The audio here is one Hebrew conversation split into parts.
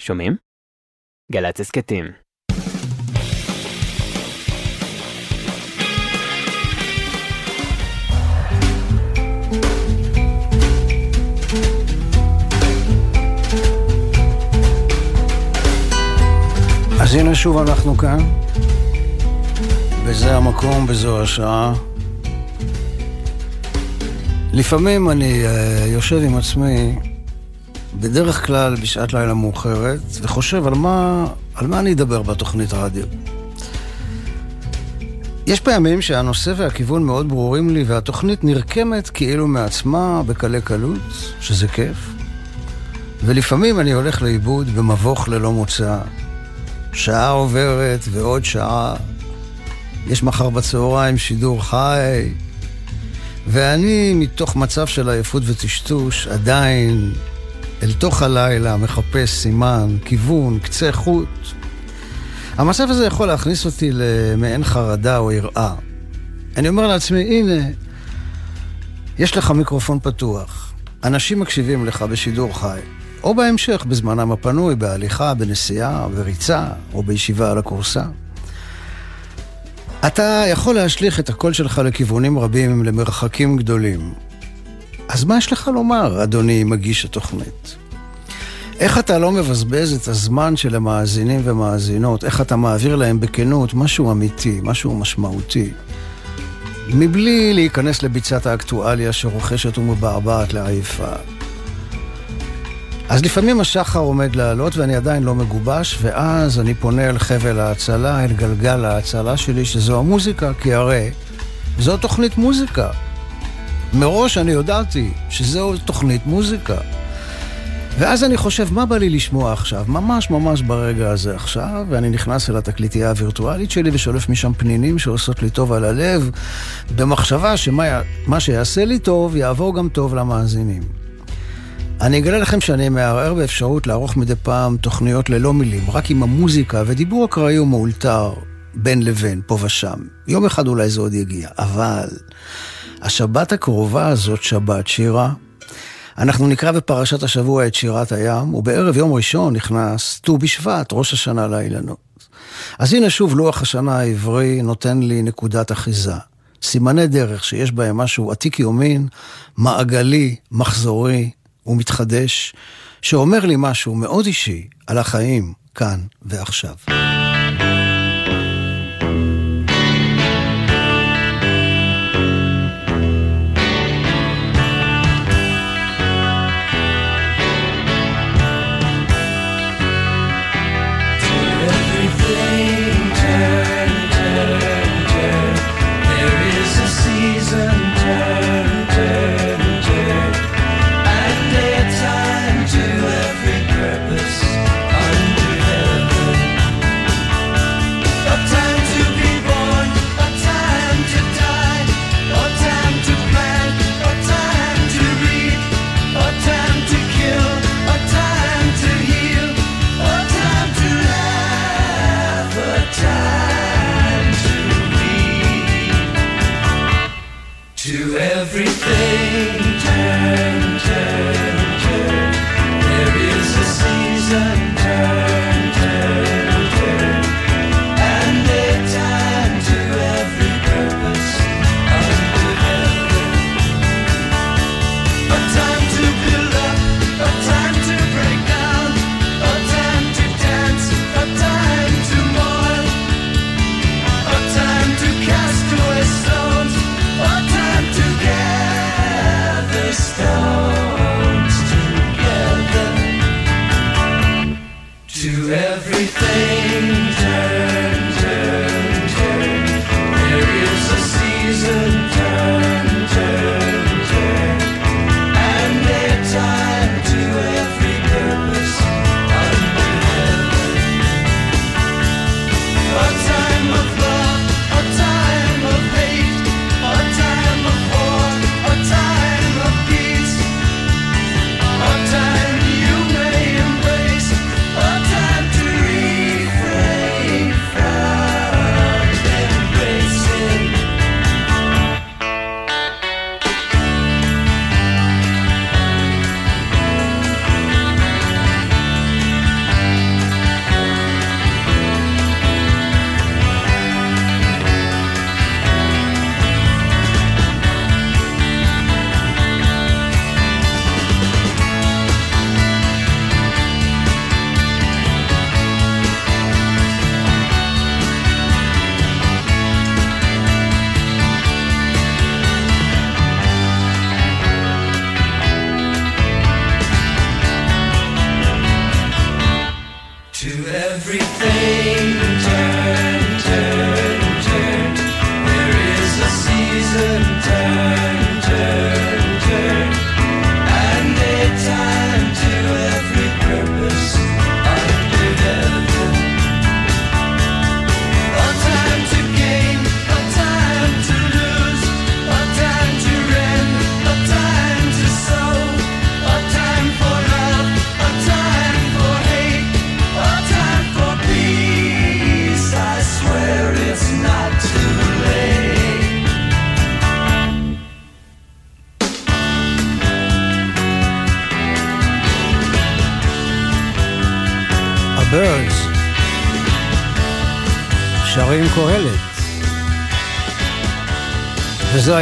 שומעים? גל"צ הסכתים. אז הנה שוב אנחנו כאן, וזה המקום, וזו השעה. לפעמים אני uh, יושב עם עצמי, בדרך כלל בשעת לילה מאוחרת, וחושב על מה, על מה אני אדבר בתוכנית רדיו. יש פעמים שהנושא והכיוון מאוד ברורים לי, והתוכנית נרקמת כאילו מעצמה בקלי קלות, שזה כיף. ולפעמים אני הולך לאיבוד במבוך ללא מוצא. שעה עוברת ועוד שעה. יש מחר בצהריים שידור חי, ואני, מתוך מצב של עייפות וטשטוש, עדיין אל תוך הלילה מחפש סימן, כיוון, קצה חוט. המצב הזה יכול להכניס אותי למעין חרדה או יראה. אני אומר לעצמי, הנה, יש לך מיקרופון פתוח, אנשים מקשיבים לך בשידור חי, או בהמשך, בזמנם הפנוי, בהליכה, בנסיעה, בריצה, או בישיבה על הכורסה. אתה יכול להשליך את הקול שלך לכיוונים רבים, למרחקים גדולים. אז מה יש לך לומר, אדוני מגיש התוכנית? איך אתה לא מבזבז את הזמן של המאזינים ומאזינות? איך אתה מעביר להם בכנות משהו אמיתי, משהו משמעותי? מבלי להיכנס לביצת האקטואליה שרוכשת ומבעבעת לעייפה. אז לפעמים השחר עומד לעלות ואני עדיין לא מגובש, ואז אני פונה אל חבל ההצלה, אל גלגל ההצלה שלי, שזו המוזיקה, כי הרי זו תוכנית מוזיקה. מראש אני הודעתי שזו תוכנית מוזיקה. ואז אני חושב, מה בא לי לשמוע עכשיו? ממש ממש ברגע הזה עכשיו, ואני נכנס אל התקליטייה הווירטואלית שלי ושולף משם פנינים שעושות לי טוב על הלב, במחשבה שמה שיעשה לי טוב, יעבור גם טוב למאזינים. אני אגלה לכם שאני מערער באפשרות לערוך מדי פעם תוכניות ללא מילים, רק עם המוזיקה ודיבור אקראי ומאולתר בין לבין, פה ושם. יום אחד אולי זה עוד יגיע, אבל השבת הקרובה הזאת, שבת שירה, אנחנו נקרא בפרשת השבוע את שירת הים, ובערב יום ראשון נכנס ט"ו בשבט, ראש השנה לאילנות. אז הנה שוב לוח השנה העברי נותן לי נקודת אחיזה. סימני דרך שיש בהם משהו עתיק יומין, מעגלי, מחזורי ומתחדש, שאומר לי משהו מאוד אישי על החיים כאן ועכשיו.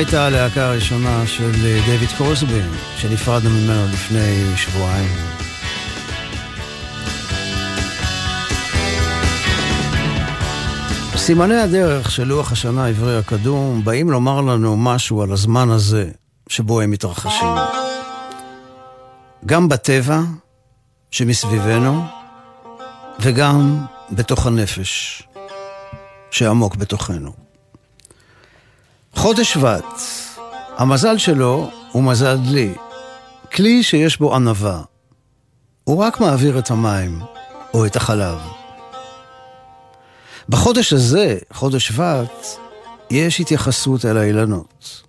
הייתה הלהקה הראשונה של אה, דייוויד קורסבי, שנפרדנו ממנו לפני שבועיים. סימני הדרך של לוח השנה העברי הקדום באים לומר לנו משהו על הזמן הזה שבו הם מתרחשים. גם בטבע שמסביבנו וגם בתוך הנפש שעמוק בתוכנו. חודש שבט, המזל שלו הוא מזל דלי, כלי שיש בו ענווה. הוא רק מעביר את המים או את החלב. בחודש הזה, חודש שבט, יש התייחסות אל האילנות.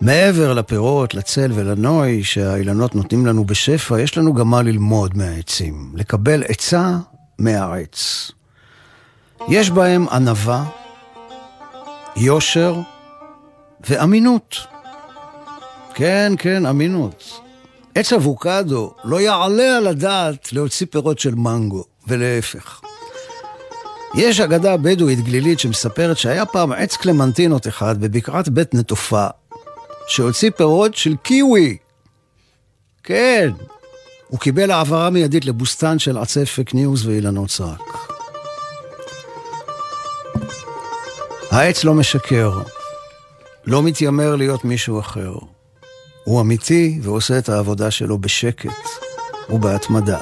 מעבר לפירות, לצל ולנוי שהאילנות נותנים לנו בשפע, יש לנו גם מה ללמוד מהעצים, לקבל עצה מהעץ. יש בהם ענווה, יושר ואמינות. כן, כן, אמינות. עץ אבוקדו לא יעלה על הדעת להוציא פירות של מנגו, ולהפך. יש אגדה בדואית גלילית שמספרת שהיה פעם עץ קלמנטינות אחד בבקעת בית נטופה, שהוציא פירות של קיווי. כן, הוא קיבל העברה מיידית לבוסתן של עצי פק ניוז ואילנות סרק. העץ לא משקר, לא מתיימר להיות מישהו אחר. הוא אמיתי ועושה את העבודה שלו בשקט ובהתמדה.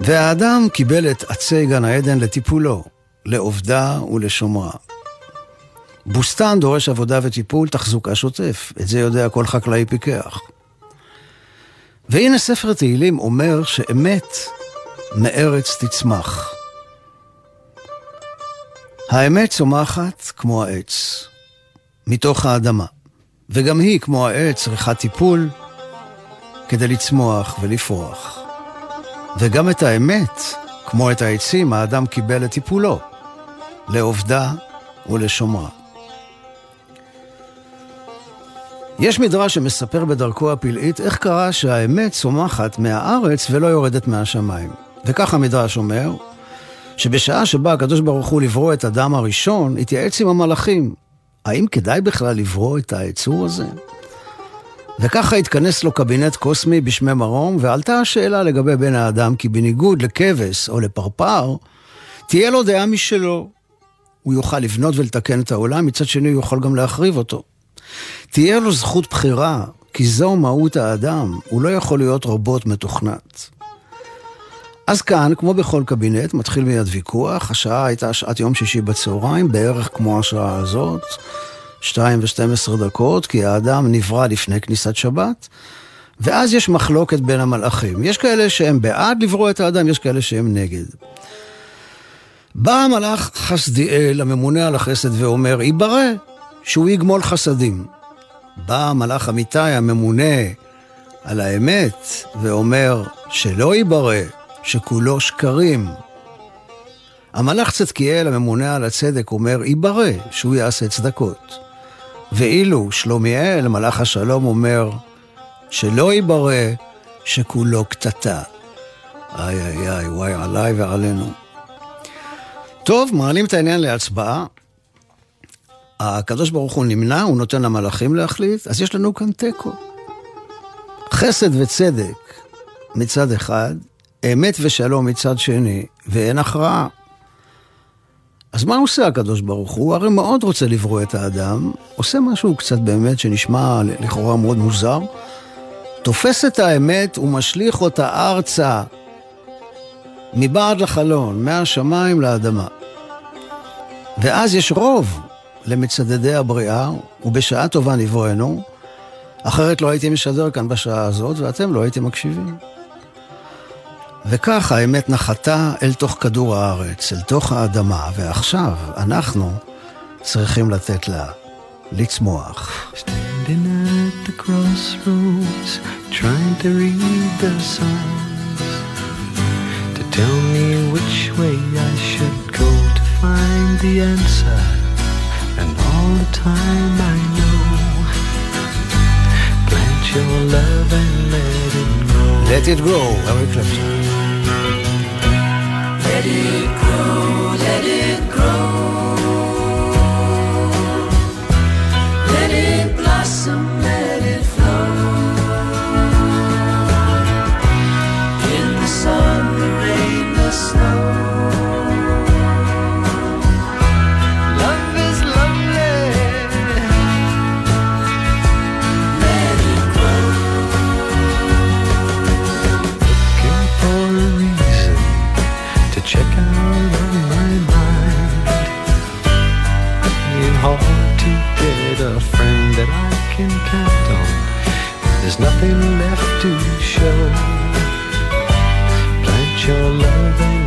והאדם קיבל את עצי גן העדן לטיפולו, לעובדה ולשומרה. בוסתן דורש עבודה וטיפול, תחזוקה שוטף. את זה יודע כל חקלאי פיקח. והנה ספר תהילים אומר שאמת מארץ תצמח. האמת צומחת כמו העץ, מתוך האדמה, וגם היא, כמו העץ, צריכה טיפול כדי לצמוח ולפרוח. וגם את האמת, כמו את העצים, האדם קיבל את טיפולו, לעובדה ולשומרה. יש מדרש שמספר בדרכו הפלאית איך קרה שהאמת צומחת מהארץ ולא יורדת מהשמיים. וכך המדרש אומר, שבשעה שבא הקדוש ברוך הוא לברוא את אדם הראשון, התייעץ עם המלאכים. האם כדאי בכלל לברוא את היצור הזה? וככה התכנס לו קבינט קוסמי בשמי מרום, ועלתה השאלה לגבי בן האדם, כי בניגוד לכבש או לפרפר, תהיה לו דעה משלו. הוא יוכל לבנות ולתקן את העולם, מצד שני הוא יכול גם להחריב אותו. תהיה לו זכות בחירה, כי זו מהות האדם, הוא לא יכול להיות רובוט מתוכנת. אז כאן, כמו בכל קבינט, מתחיל מיד ויכוח. השעה הייתה שעת יום שישי בצהריים, בערך כמו השעה הזאת, שתיים ושתים עשרה דקות, כי האדם נברא לפני כניסת שבת. ואז יש מחלוקת בין המלאכים. יש כאלה שהם בעד לברוא את האדם, יש כאלה שהם נגד. בא המלאך חסדיאל, הממונה על החסד, ואומר, ייברא, שהוא יגמול חסדים. בא המלאך אמיתי, הממונה על האמת, ואומר, שלא ייברא, שכולו שקרים. המלאך צדקיאל, הממונה על הצדק, אומר, ייברא שהוא יעשה צדקות. ואילו שלומיאל, מלאך השלום, אומר, שלא ייברא שכולו קטטה. איי איי איי, וואי עליי ועלינו. טוב, מעלים את העניין להצבעה. הקדוש ברוך הוא נמנע, הוא נותן למלאכים להחליט, אז יש לנו כאן תיקו. חסד וצדק מצד אחד, אמת ושלום מצד שני, ואין הכרעה. אז מה עושה הקדוש ברוך הוא? הרי מאוד רוצה לברוא את האדם, עושה משהו קצת באמת שנשמע לכאורה מאוד מוזר, תופס את האמת ומשליך אותה ארצה מבעד לחלון, מהשמיים לאדמה. ואז יש רוב למצדדי הבריאה, ובשעה טובה נבראנו, אחרת לא הייתי משדר כאן בשעה הזאת, ואתם לא הייתם מקשיבים. וכך האמת נחתה אל תוך כדור הארץ, אל תוך האדמה, ועכשיו אנחנו צריכים לתת לה לצמוח. Standing at the crossroads, trying to read the signs, to tell me which way I should go to find the answer, and all the time I know, plant your love and let it. Let it grow, Eric Clapton. Let it grow, let it grow. quite a friend that I can count on. There's nothing left to show. Plant your love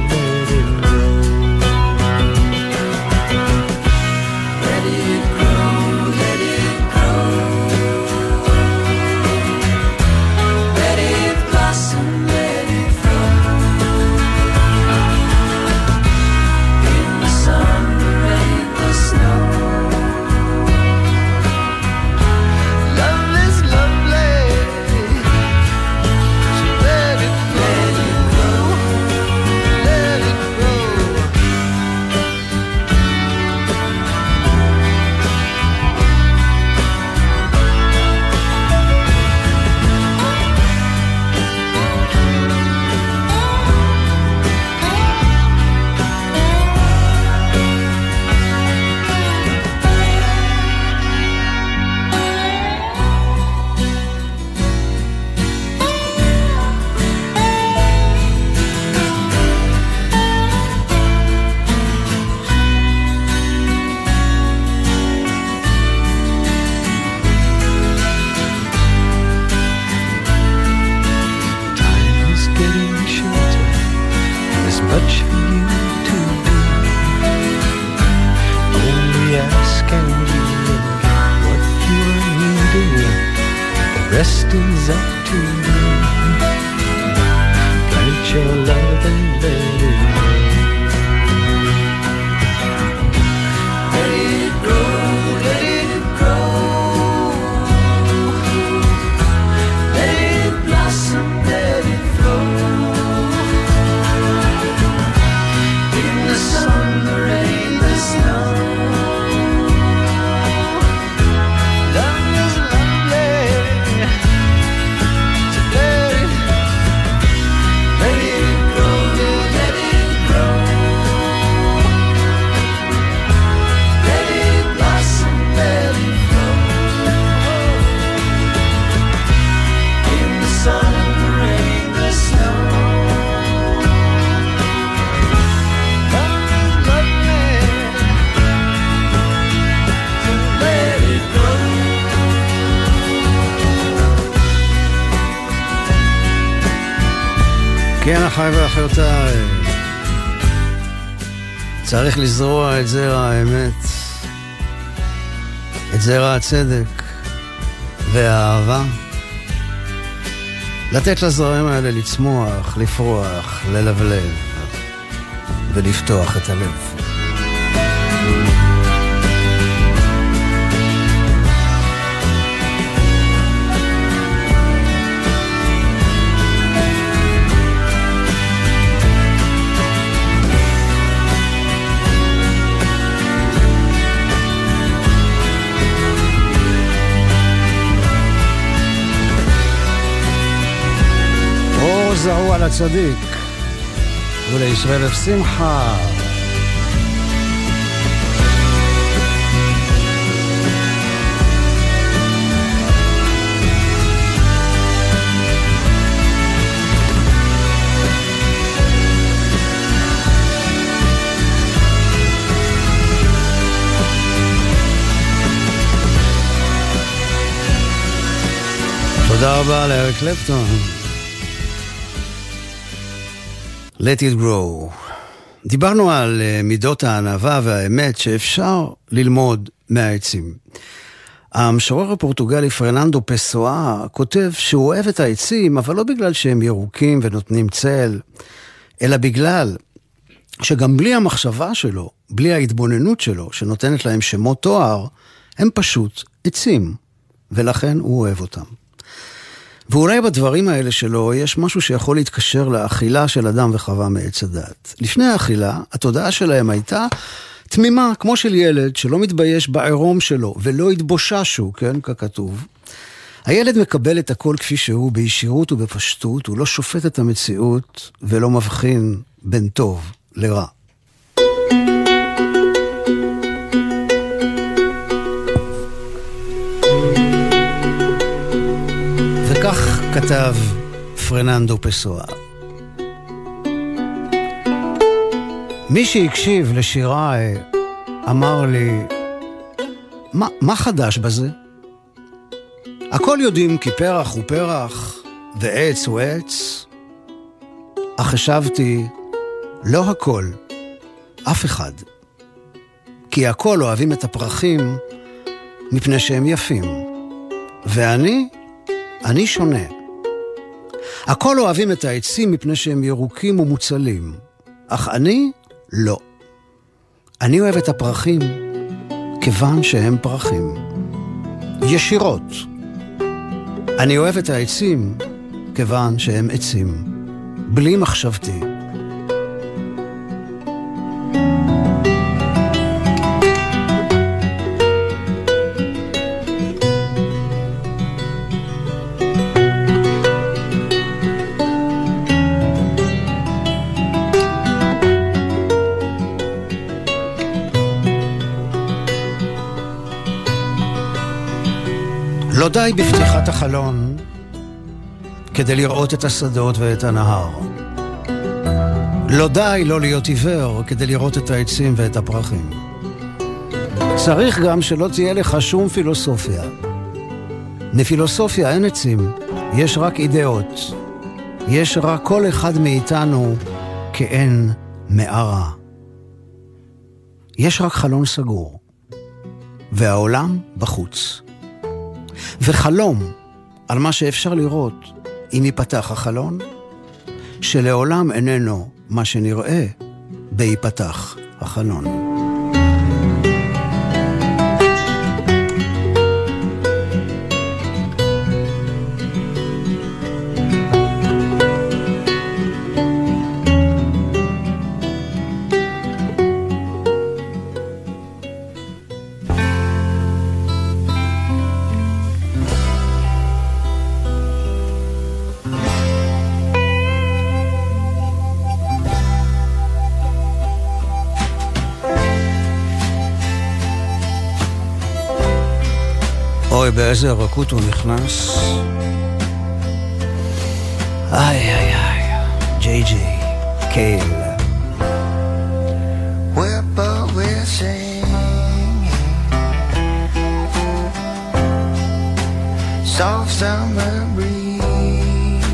אחיי ואחיותיי, צריך לזרוע את זרע האמת, את זרע הצדק והאהבה, לתת לזרעים האלה לצמוח, לפרוח, ללבלב ולפתוח את הלב. זכרה לצדיק ולישראל שמחה. תודה רבה לאריק קלפטון. Let it grow. דיברנו על אה, מידות הענווה והאמת שאפשר ללמוד מהעצים. המשורר הפורטוגלי פרננדו פסואה כותב שהוא אוהב את העצים, אבל לא בגלל שהם ירוקים ונותנים צל, אלא בגלל שגם בלי המחשבה שלו, בלי ההתבוננות שלו, שנותנת להם שמות תואר, הם פשוט עצים, ולכן הוא אוהב אותם. ואולי בדברים האלה שלו יש משהו שיכול להתקשר לאכילה של אדם וחווה מעץ הדת. לפני האכילה, התודעה שלהם הייתה תמימה, כמו של ילד שלא מתבייש בעירום שלו, ולא התבוששו, כן, ככתוב. הילד מקבל את הכל כפי שהוא, בישירות ובפשטות, הוא לא שופט את המציאות ולא מבחין בין טוב לרע. וכך כתב פרננדו פסואה. מי שהקשיב לשיריי אמר לי, מה, מה חדש בזה? הכל יודעים כי פרח הוא פרח ועץ הוא עץ, אך השבתי, לא הכל, אף אחד. כי הכל אוהבים את הפרחים מפני שהם יפים. ואני, אני שונה. הכל אוהבים את העצים מפני שהם ירוקים ומוצלים, אך אני, לא. אני אוהב את הפרחים כיוון שהם פרחים. ישירות. אני אוהב את העצים כיוון שהם עצים. בלי מחשבתי. די בפתיחת החלון כדי לראות את השדות ואת הנהר. לא די לא להיות עיוור כדי לראות את העצים ואת הפרחים. צריך גם שלא תהיה לך שום פילוסופיה. לפילוסופיה אין עצים, יש רק אידאות. יש רק כל אחד מאיתנו כאין מערה. יש רק חלון סגור, והעולם בחוץ. וחלום על מה שאפשר לראות אם ייפתח החלון, שלעולם איננו מה שנראה בהיפתח החלון. אוי, באיזה רכות הוא נכנס. איי, איי, איי, ג'יי ג'יי, קייל. Soft summer breeze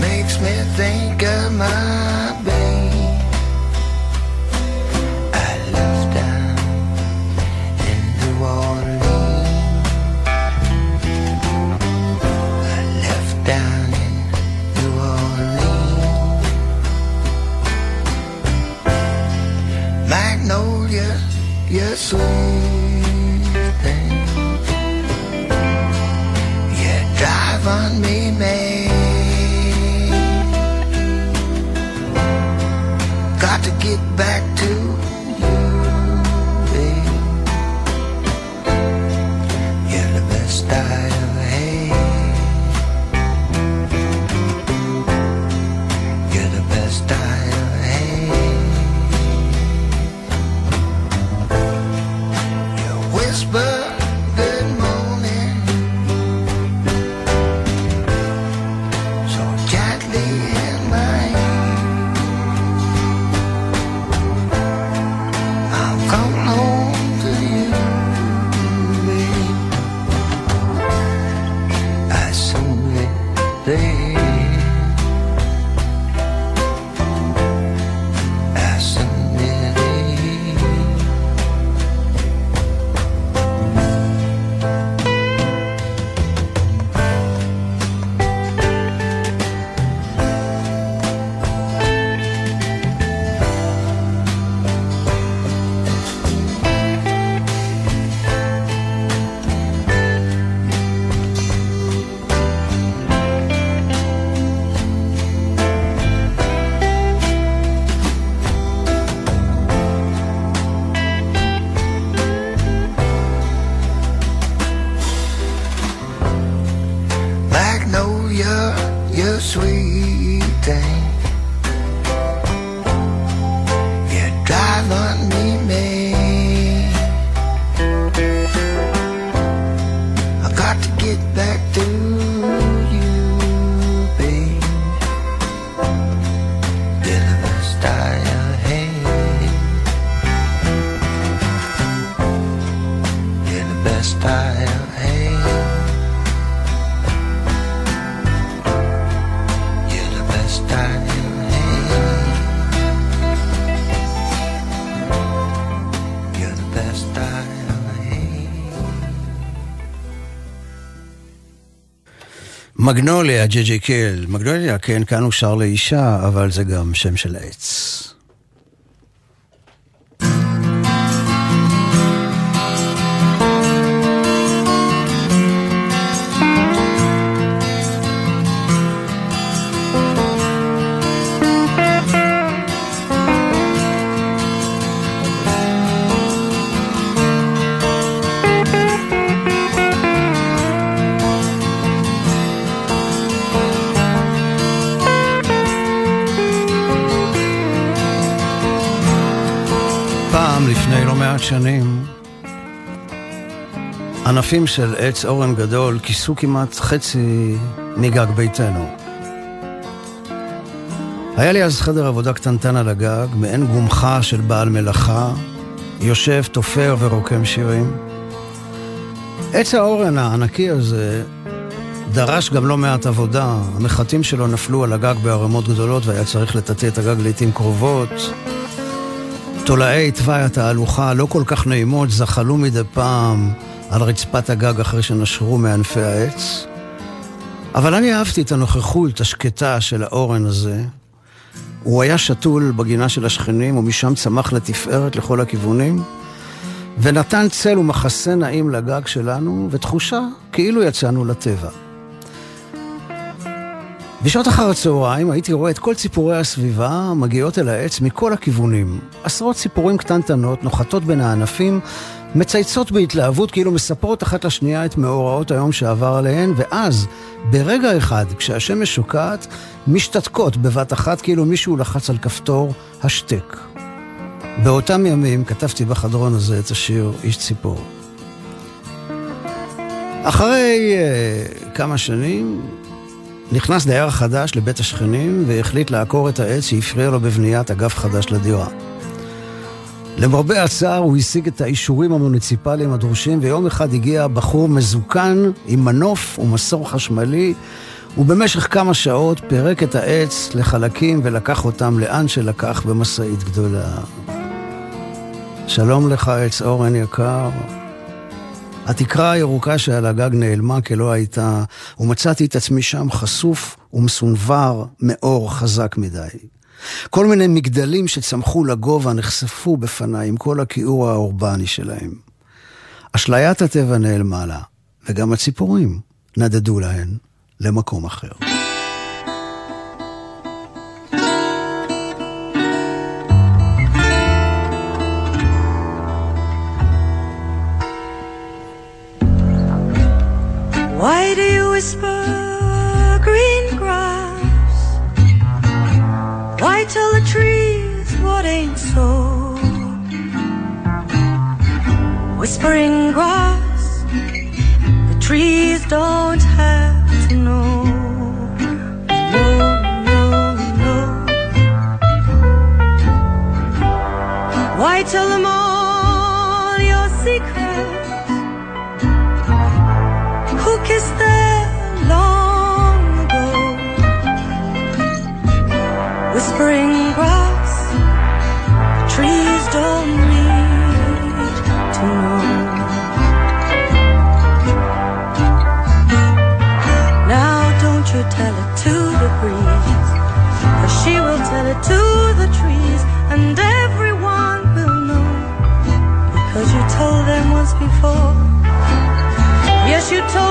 makes me think of my מגנוליה, ג'י ג'י קיל. מגנוליה, כן, כאן הוא שר לאישה, אבל זה גם שם של עץ. ענפים של עץ אורן גדול כיסו כמעט חצי מגג ביתנו. היה לי אז חדר עבודה קטנטן על הגג, מעין גומחה של בעל מלאכה, יושב, תופר ורוקם שירים. עץ האורן הענקי הזה דרש גם לא מעט עבודה. המחטים שלו נפלו על הגג בערימות גדולות והיה צריך לטאטא את הגג לעיתים קרובות. תולעי תוואי התהלוכה הלא כל כך נעימות זחלו מדי פעם על רצפת הגג אחרי שנשרו מענפי העץ. אבל אני אהבתי את הנוכחות השקטה של האורן הזה. הוא היה שתול בגינה של השכנים, ומשם צמח לתפארת לכל הכיוונים, ונתן צל ומחסה נעים לגג שלנו, ותחושה כאילו יצאנו לטבע. בשעות אחר הצהריים הייתי רואה את כל ציפורי הסביבה מגיעות אל העץ מכל הכיוונים. עשרות ציפורים קטנטנות נוחתות בין הענפים, מצייצות בהתלהבות כאילו מספרות אחת לשנייה את מאורעות היום שעבר עליהן, ואז, ברגע אחד, כשהשמש שוקעת, משתתקות בבת אחת כאילו מישהו לחץ על כפתור השתק. באותם ימים כתבתי בחדרון הזה את השיר איש ציפור. אחרי uh, כמה שנים נכנס דייר חדש לבית השכנים והחליט לעקור את העץ שהפריע לו בבניית אגף חדש לדירה. למרבה הצער הוא השיג את האישורים המוניציפליים הדרושים ויום אחד הגיע בחור מזוקן עם מנוף ומסור חשמלי ובמשך כמה שעות פירק את העץ לחלקים ולקח אותם לאן שלקח במשאית גדולה. שלום לך עץ אורן יקר. התקרה הירוקה שעל הגג נעלמה כלא הייתה, ומצאתי את עצמי שם חשוף ומסונבר מאור חזק מדי. כל מיני מגדלים שצמחו לגובה נחשפו בפניי עם כל הכיעור האורבני שלהם. אשליית הטבע נעלמה לה, וגם הציפורים נדדו להן למקום אחר. Why do you whisper Whispering grass, the trees don't have you told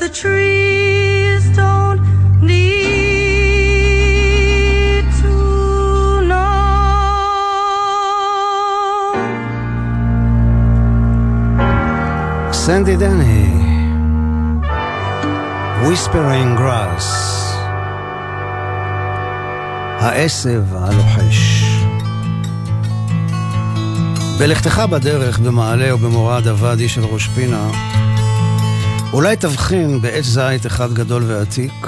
the trees don't need to know. סנדי דני, Whispering Grass, העשב הלוחש. בלכתך בדרך, במעלה ובמורד הוואדי של ראש פינה, אולי תבחין בעץ זית אחד גדול ועתיק,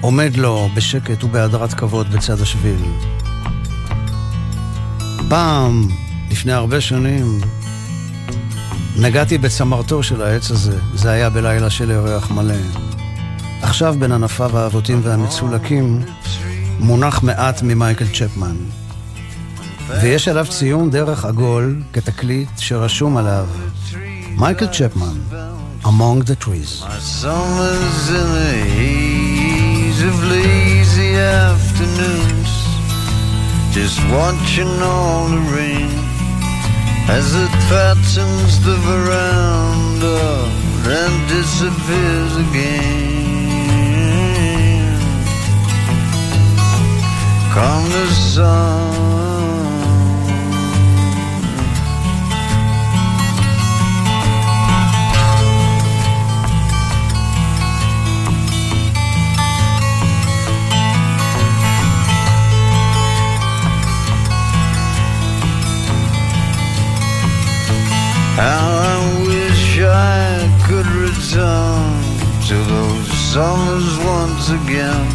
עומד לו בשקט ובהדרת כבוד בצד השביל. פעם, לפני הרבה שנים, נגעתי בצמרתו של העץ הזה, זה היה בלילה של ירח מלא. עכשיו בין ענפיו האבותים והמצולקים מונח מעט ממייקל צ'פמן. ויש עליו ציון דרך עגול כתקליט שרשום עליו מייקל צ'פמן, Among the Trees. My summers in the haze of lazy afternoons, just watching all the rain as it fattens the veranda and disappears again. Come the sun. Summers once again.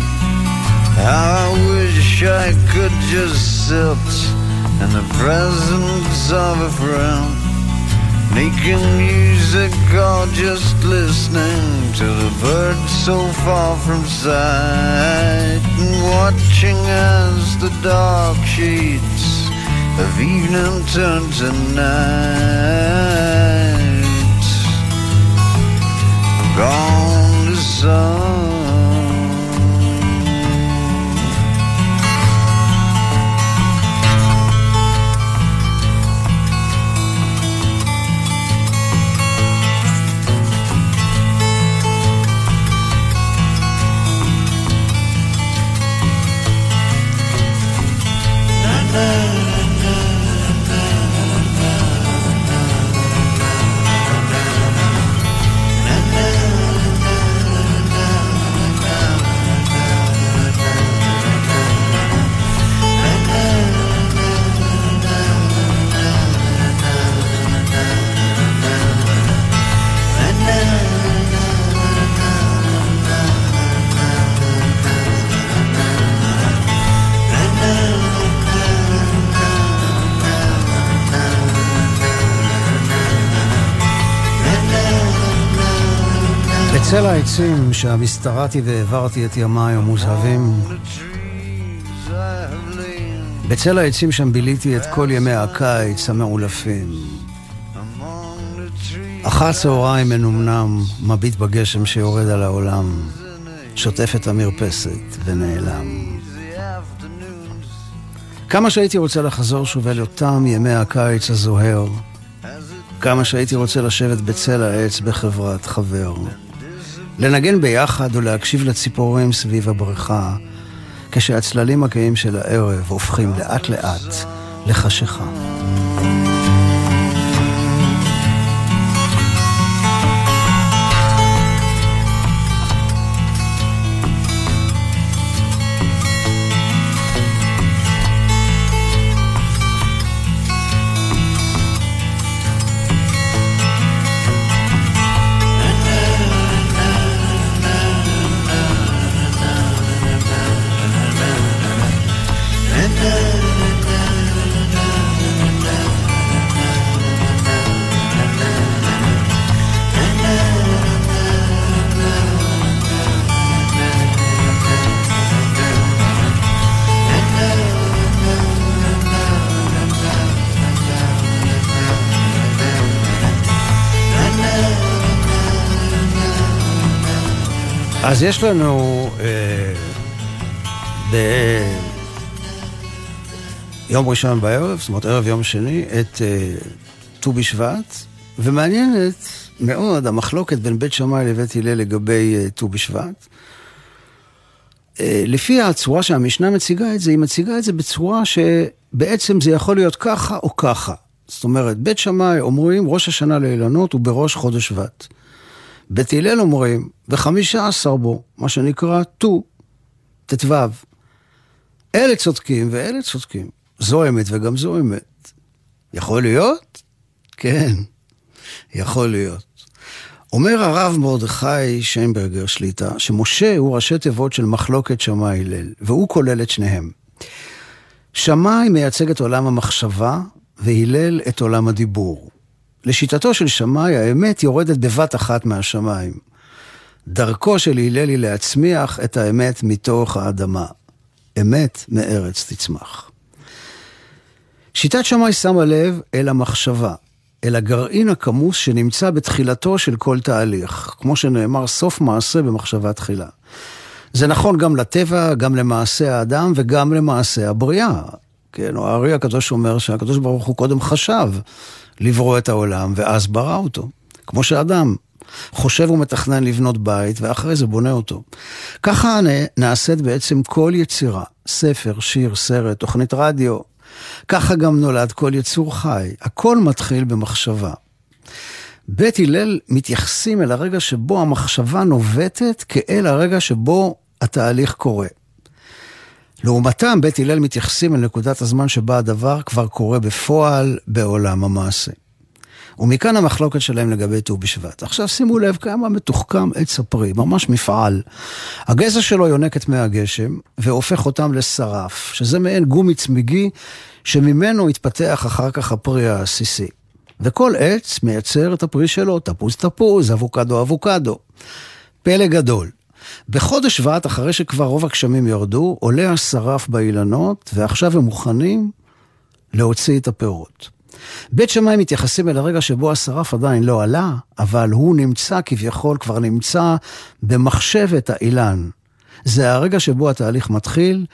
I wish I could just sit in the presence of a friend, making music or just listening to the birds so far from sight, and watching as the dark shades of evening turn to night. Gone 掌 בצל העצים שהסתרעתי והעברתי את ימיי המוזהבים, בצל העצים שם ביליתי את כל ימי הקיץ המעולפים. אחר צהריים מנומנם, מביט בגשם שיורד על העולם, שוטף את המרפסת ונעלם. כמה שהייתי רוצה לחזור שוב אל אותם ימי הקיץ הזוהר, כמה שהייתי רוצה לשבת בצל העץ בחברת חבר. לנגן ביחד ולהקשיב לציפורים סביב הבריכה, כשהצללים הקיים של הערב הופכים לאט לאט לחשיכה. אז יש לנו אה, ביום ראשון בערב, זאת אומרת ערב יום שני, את אה, ט"ו בשבט, ומעניינת מאוד המחלוקת בין בית שמאי לבית הלל לגבי אה, ט"ו בשבט. לפי הצורה שהמשנה מציגה את זה, היא מציגה את זה בצורה שבעצם זה יכול להיות ככה או ככה. זאת אומרת, בית שמאי אומרים ראש השנה לאילנות הוא בראש חודש שבט. בית הלל אומרים, וחמישה עשר בו, מה שנקרא ט"ו, ט"ו. אלה צודקים ואלה צודקים. זו אמת וגם זו אמת. יכול להיות? כן, יכול להיות. אומר הרב מרדכי שיינברגר שליטה, שמשה הוא ראשי תיבות של מחלוקת שמאי הלל, והוא כולל את שניהם. שמאי מייצג את עולם המחשבה, והלל את עולם הדיבור. לשיטתו של שמאי, האמת יורדת בבת אחת מהשמיים. דרכו של הלל היא להצמיח את האמת מתוך האדמה. אמת מארץ תצמח. שיטת שמאי שמה לב אל המחשבה, אל הגרעין הכמוס שנמצא בתחילתו של כל תהליך. כמו שנאמר, סוף מעשה במחשבה תחילה. זה נכון גם לטבע, גם למעשה האדם וגם למעשה הבריאה. כן, או הארי הקדוש אומר שהקדוש ברוך הוא קודם חשב לברוא את העולם, ואז ברא אותו. כמו שאדם חושב ומתכנן לבנות בית, ואחרי זה בונה אותו. ככה נעשית בעצם כל יצירה, ספר, שיר, סרט, תוכנית רדיו. ככה גם נולד כל יצור חי. הכל מתחיל במחשבה. בית הלל מתייחסים אל הרגע שבו המחשבה נובטת כאל הרגע שבו התהליך קורה. לעומתם, בית הלל מתייחסים אל נקודת הזמן שבה הדבר כבר קורה בפועל בעולם המעשה. ומכאן המחלוקת שלהם לגבי ט"ו בשבט. עכשיו שימו לב כמה מתוחכם עץ הפרי, ממש מפעל. הגזע שלו יונק את מי הגשם והופך אותם לשרף, שזה מעין גומי צמיגי שממנו התפתח אחר כך הפרי העסיסי. וכל עץ מייצר את הפרי שלו, תפוז תפוז, אבוקדו אבוקדו. פלא גדול. בחודש שבט, אחרי שכבר רוב הגשמים ירדו, עולה השרף באילנות, ועכשיו הם מוכנים להוציא את הפירות. בית שמאי מתייחסים אל הרגע שבו השרף עדיין לא עלה, אבל הוא נמצא כביכול, כבר נמצא במחשבת האילן. זה הרגע שבו התהליך מתחיל,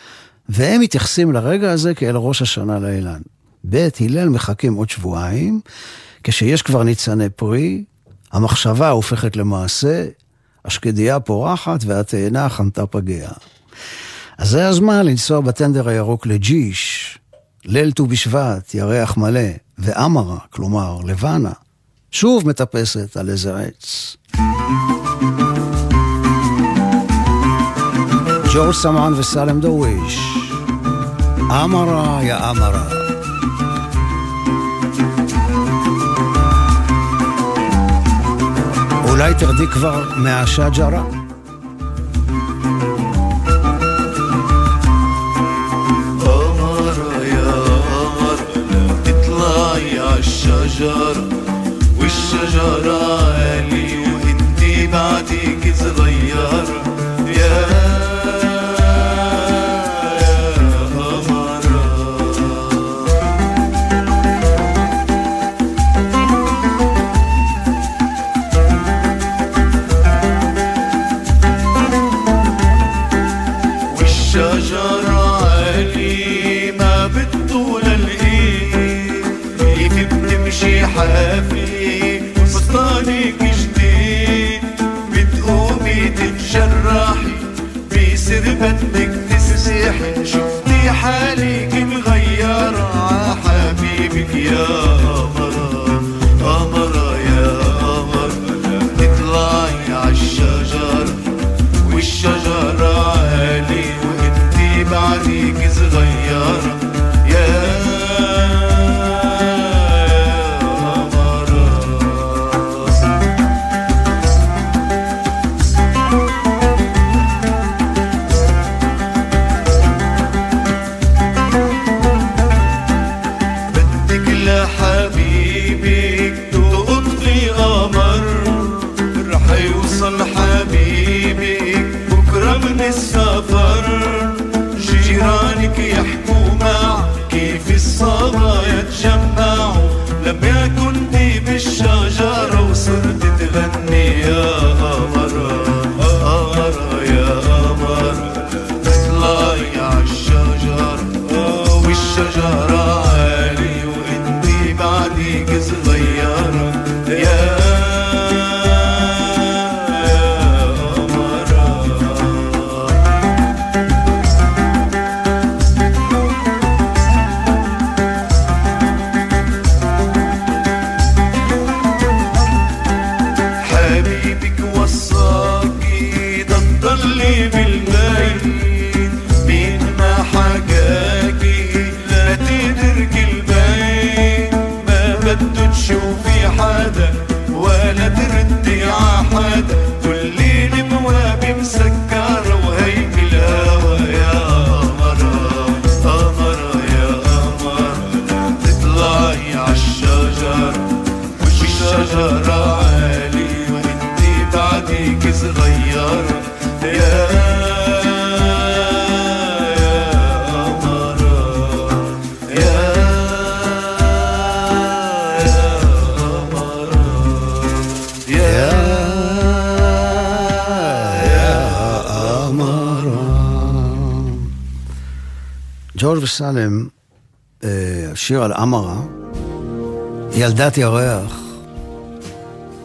והם מתייחסים לרגע הזה כאל ראש השנה לאילן. בית הלל מחכים עוד שבועיים, כשיש כבר ניצני פרי, המחשבה הופכת למעשה, השקדיה פורחת והתאנה חנתה פגיה. אז זה הזמן לנסוע בטנדר הירוק לג'יש, ליל ט"ו בשבט, ירח מלא, ואמרה, כלומר לבנה, שוב מטפסת על איזה עץ. ג'ורג' סמאן וסלם דוויש, אמרה יא אמרה. אולי תרדי כבר מהשג'רה? الشجرة والشجرة قالي وانتي بعديك صغيرة show. ג'ורג' סלם, אה, שיר על אמרה, ילדת ירח,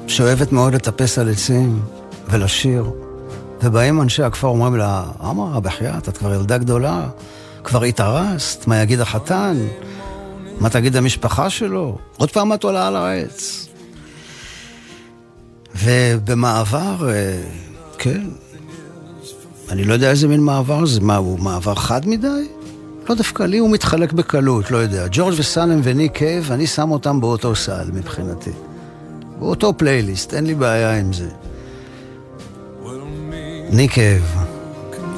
שאוהבת מאוד לטפס על עצים ולשיר, ובאים אנשי הכפר אומרים לה, אמרה, בחייאת, את כבר ילדה גדולה, כבר התארסת, מה יגיד החתן? מה תגיד המשפחה שלו? עוד פעם את עולה על העץ. ובמעבר, אה, כן, אני לא יודע איזה מין מעבר זה, מה, הוא מעבר חד מדי? לא דווקא לי הוא מתחלק בקלות, לא יודע. ג'ורג' וסלם וניק קייב, אני שם אותם באותו סל מבחינתי. באותו פלייליסט, אין לי בעיה עם זה. ניק קייב,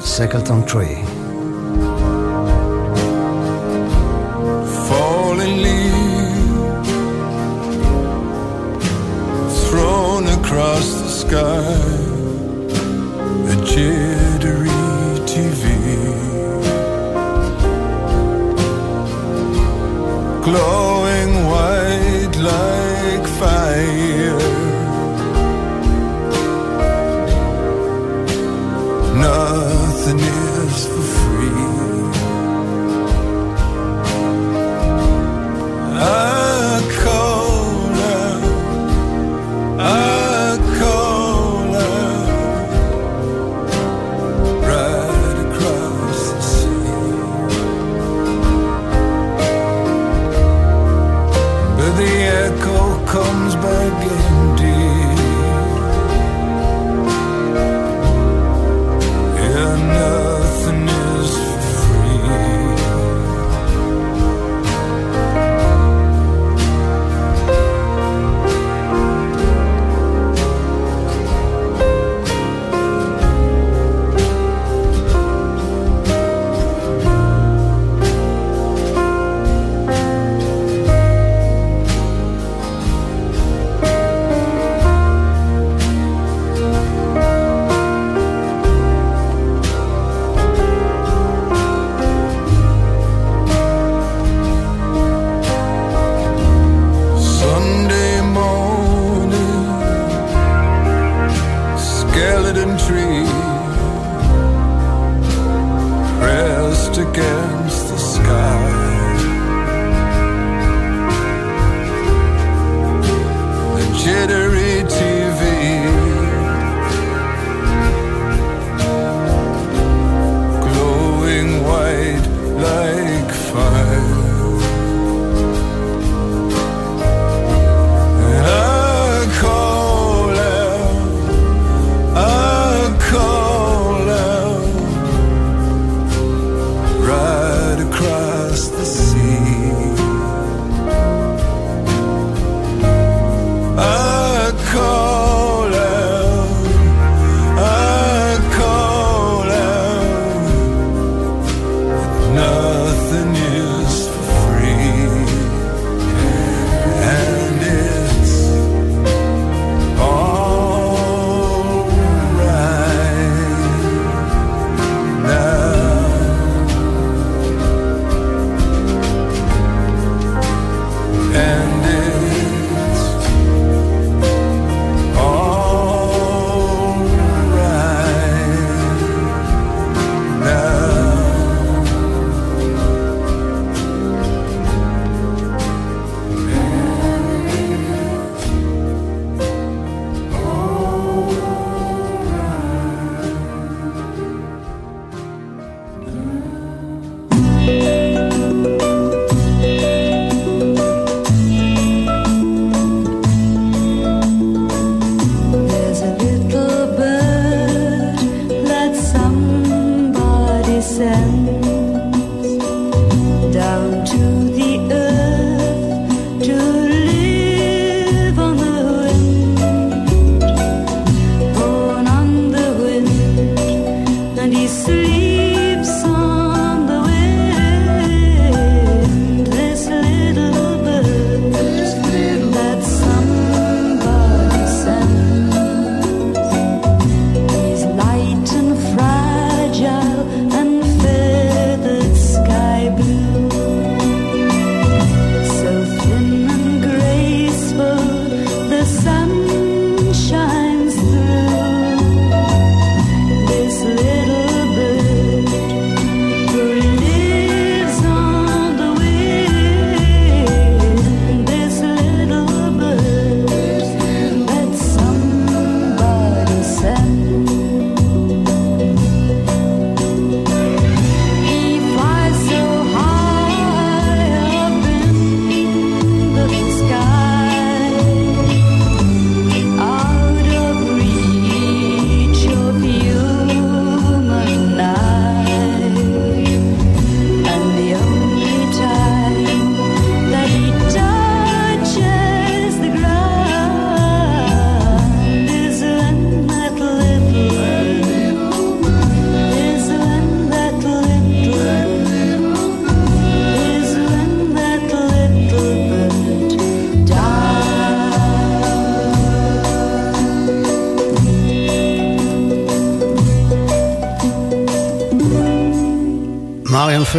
Skeleton Tree. across the sky, a jittery glowing white like fire.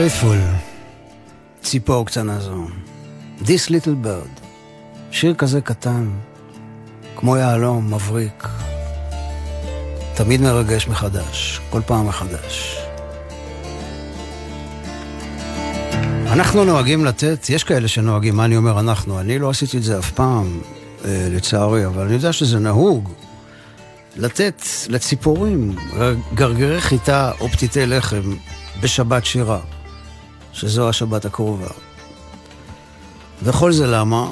Faithful, ציפור קטנה זו. This Little Bird, שיר כזה קטן, כמו יהלום, מבריק. תמיד מרגש מחדש, כל פעם מחדש. אנחנו נוהגים לתת, יש כאלה שנוהגים, מה אני אומר אנחנו? אני לא עשיתי את זה אף פעם, אה, לצערי, אבל אני יודע שזה נהוג. לתת לציפורים גרגרי חיטה או פתיתי לחם בשבת שירה, שזו השבת הקרובה. וכל זה למה?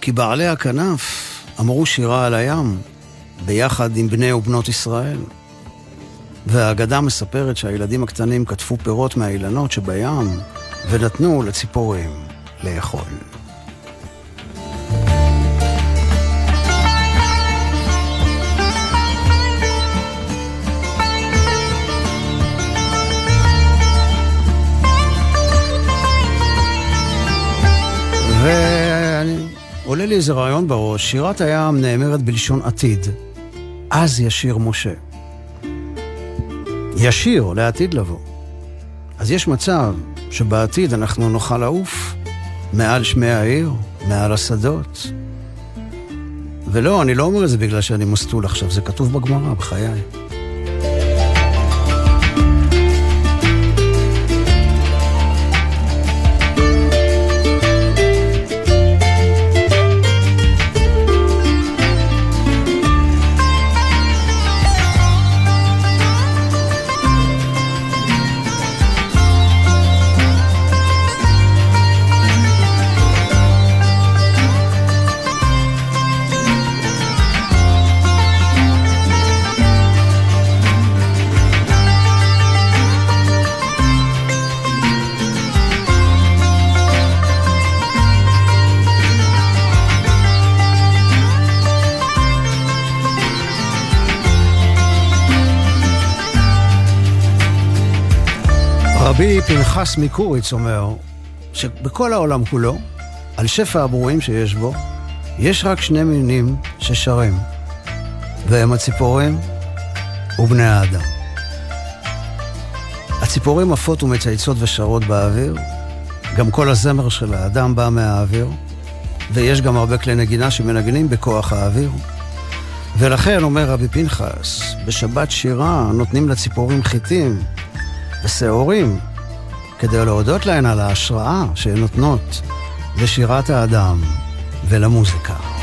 כי בעלי הכנף אמרו שירה על הים, ביחד עם בני ובנות ישראל. והאגדה מספרת שהילדים הקטנים קטפו פירות מהאילנות שבים ונתנו לציפורים לאכול. ועולה לי איזה רעיון בראש, שירת הים נאמרת בלשון עתיד. אז ישיר משה. ישיר לעתיד לבוא. אז יש מצב שבעתיד אנחנו נוכל לעוף מעל שמי העיר, מעל השדות. ולא, אני לא אומר את זה בגלל שאני מסטול עכשיו, זה כתוב בגמרא, בחיי. פנחס מקוריץ אומר שבכל העולם כולו, על שפע הברואים שיש בו, יש רק שני מינים ששרים, והם הציפורים ובני האדם. הציפורים עפות ומצייצות ושרות באוויר, גם כל הזמר של האדם בא מהאוויר, ויש גם הרבה כלי נגינה שמנגנים בכוח האוויר. ולכן, אומר רבי פנחס, בשבת שירה נותנים לציפורים חיטים, ושעורים, כדי להודות להן על ההשראה שהן נותנות לשירת האדם ולמוזיקה.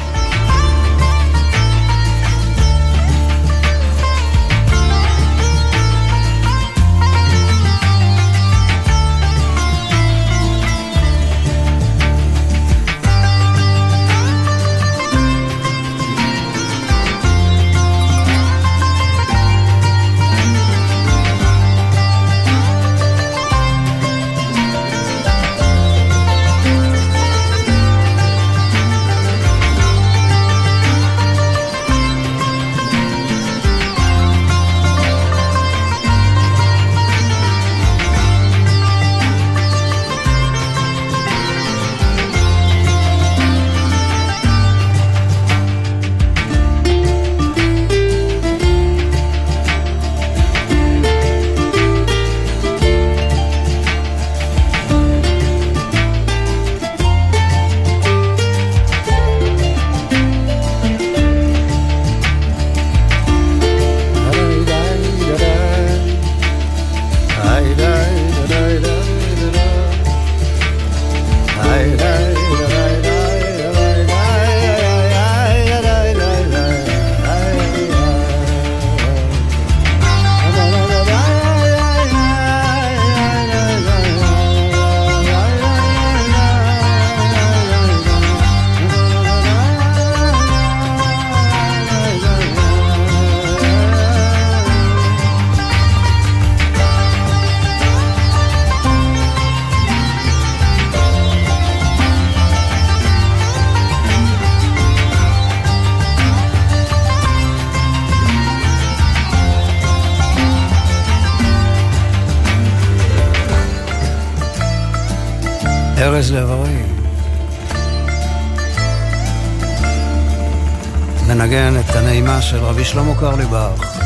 רבי שלמה קרליבך.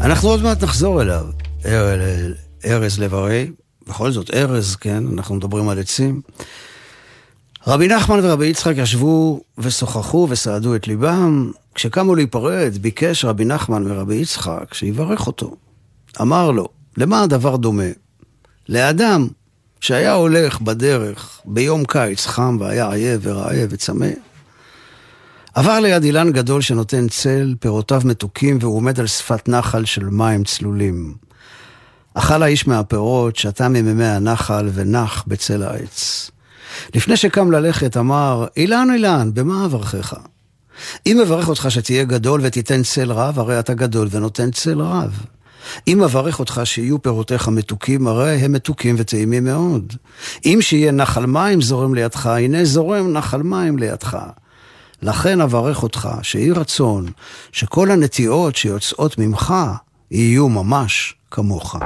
אנחנו עוד מעט נחזור אליו, ארז לב-ארי, בכל זאת ארז, כן, אנחנו מדברים על עצים. רבי נחמן ורבי יצחק ישבו ושוחחו וסעדו את ליבם. כשקמו להיפרד, ביקש רבי נחמן מרבי יצחק שיברך אותו. אמר לו, למה הדבר דומה? לאדם שהיה הולך בדרך ביום קיץ חם והיה עייף ורעב וצמא, עבר ליד אילן גדול שנותן צל, פירותיו מתוקים והוא עומד על שפת נחל של מים צלולים. אכל האיש מהפירות, שתה ממימי הנחל ונח בצל העץ. לפני שקם ללכת אמר, אילן אילן, במה אברכך? אם אברך אותך שתהיה גדול ותיתן צל רב, הרי אתה גדול ונותן צל רב. אם אברך אותך שיהיו פירותיך מתוקים, הרי הם מתוקים וטעימים מאוד. אם שיהיה נחל מים זורם לידך, הנה זורם נחל מים לידך. לכן אברך אותך, שיהי רצון, שכל הנטיעות שיוצאות ממך יהיו ממש כמוך.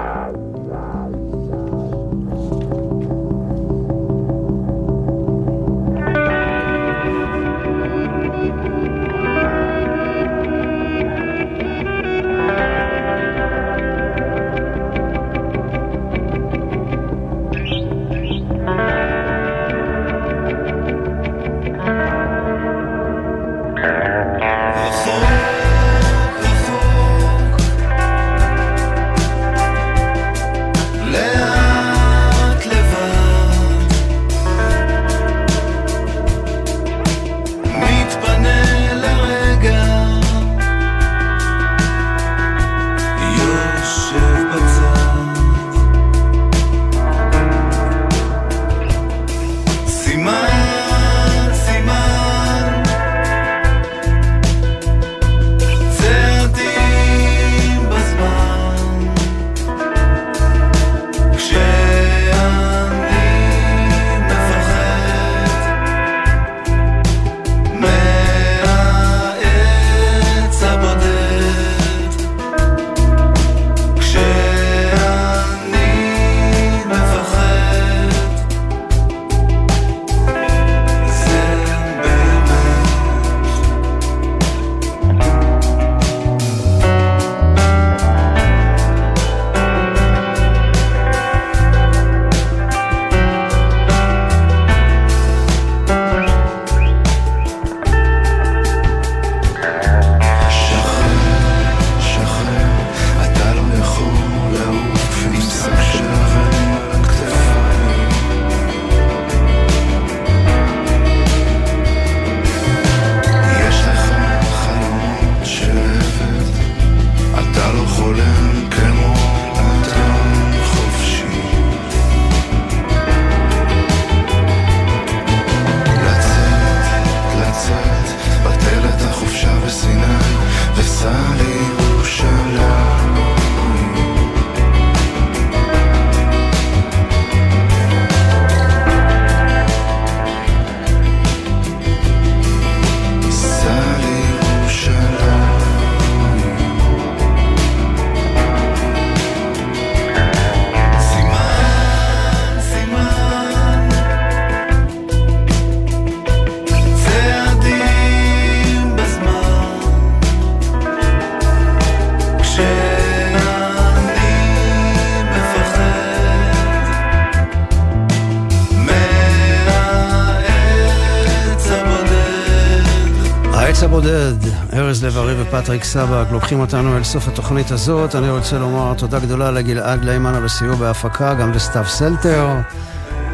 פטריק סבק לוקחים אותנו אל סוף התוכנית הזאת. אני רוצה לומר תודה גדולה לגלעד לימן על הסיוע בהפקה, גם לסתיו סלטר.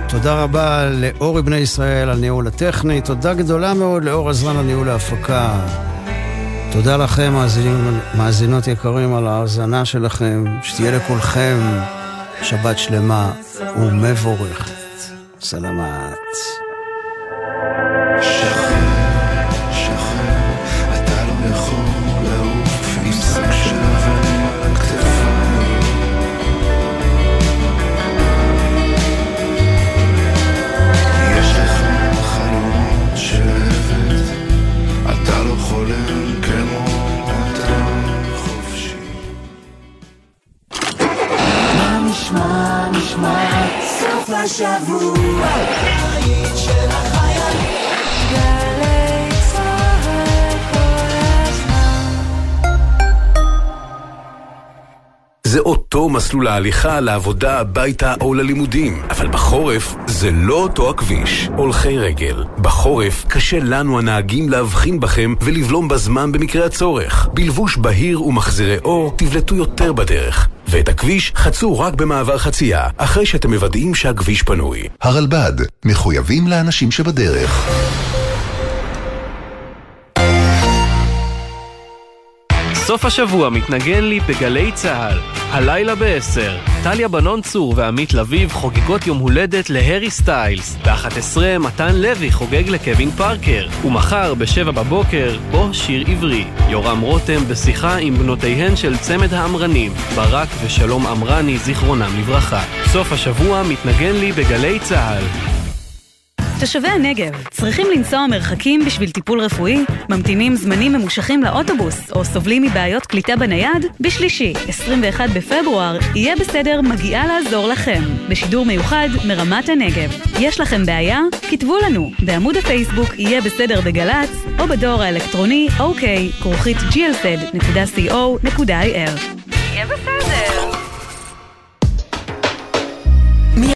תודה רבה לאורי בני ישראל על ניהול הטכני. תודה גדולה מאוד לאור עזרן על ניהול ההפקה. תודה לכם, מאזינים, מאזינות יקרים, על ההאזנה שלכם. שתהיה לכולכם שבת שלמה ומבורכת. סלמת. מסלול ההליכה לעבודה, הביתה או ללימודים. אבל בחורף זה לא אותו הכביש. הולכי רגל. בחורף קשה לנו הנהגים להבחין בכם ולבלום בזמן במקרה הצורך. בלבוש בהיר ומחזירי אור תבלטו יותר בדרך. ואת הכביש חצו רק במעבר חצייה, אחרי שאתם מוודאים שהכביש פנוי. הרלב"ד, מחויבים לאנשים שבדרך. סוף השבוע מתנגן לי בגלי צה"ל. הלילה ב-10, טליה בנון צור ועמית לביב חוגגות יום הולדת להרי סטיילס. ב-11, מתן לוי חוגג לקווין פארקר. ומחר, ב-7 בבוקר, בו שיר עברי. יורם רותם בשיחה עם בנותיהן של צמד האמרנים, ברק ושלום אמרני, זיכרונם לברכה. סוף השבוע מתנגן לי בגלי צה"ל. תושבי הנגב צריכים לנסוע מרחקים בשביל טיפול רפואי? ממתינים זמנים ממושכים לאוטובוס או סובלים מבעיות קליטה בנייד? בשלישי, 21 בפברואר, יהיה בסדר מגיעה לעזור לכם. בשידור מיוחד מרמת הנגב. יש לכם בעיה? כתבו לנו בעמוד הפייסבוק יהיה בסדר בגל"צ או בדואר האלקטרוני אוקיי, כרוכית glz.co.il. יהיה בסדר.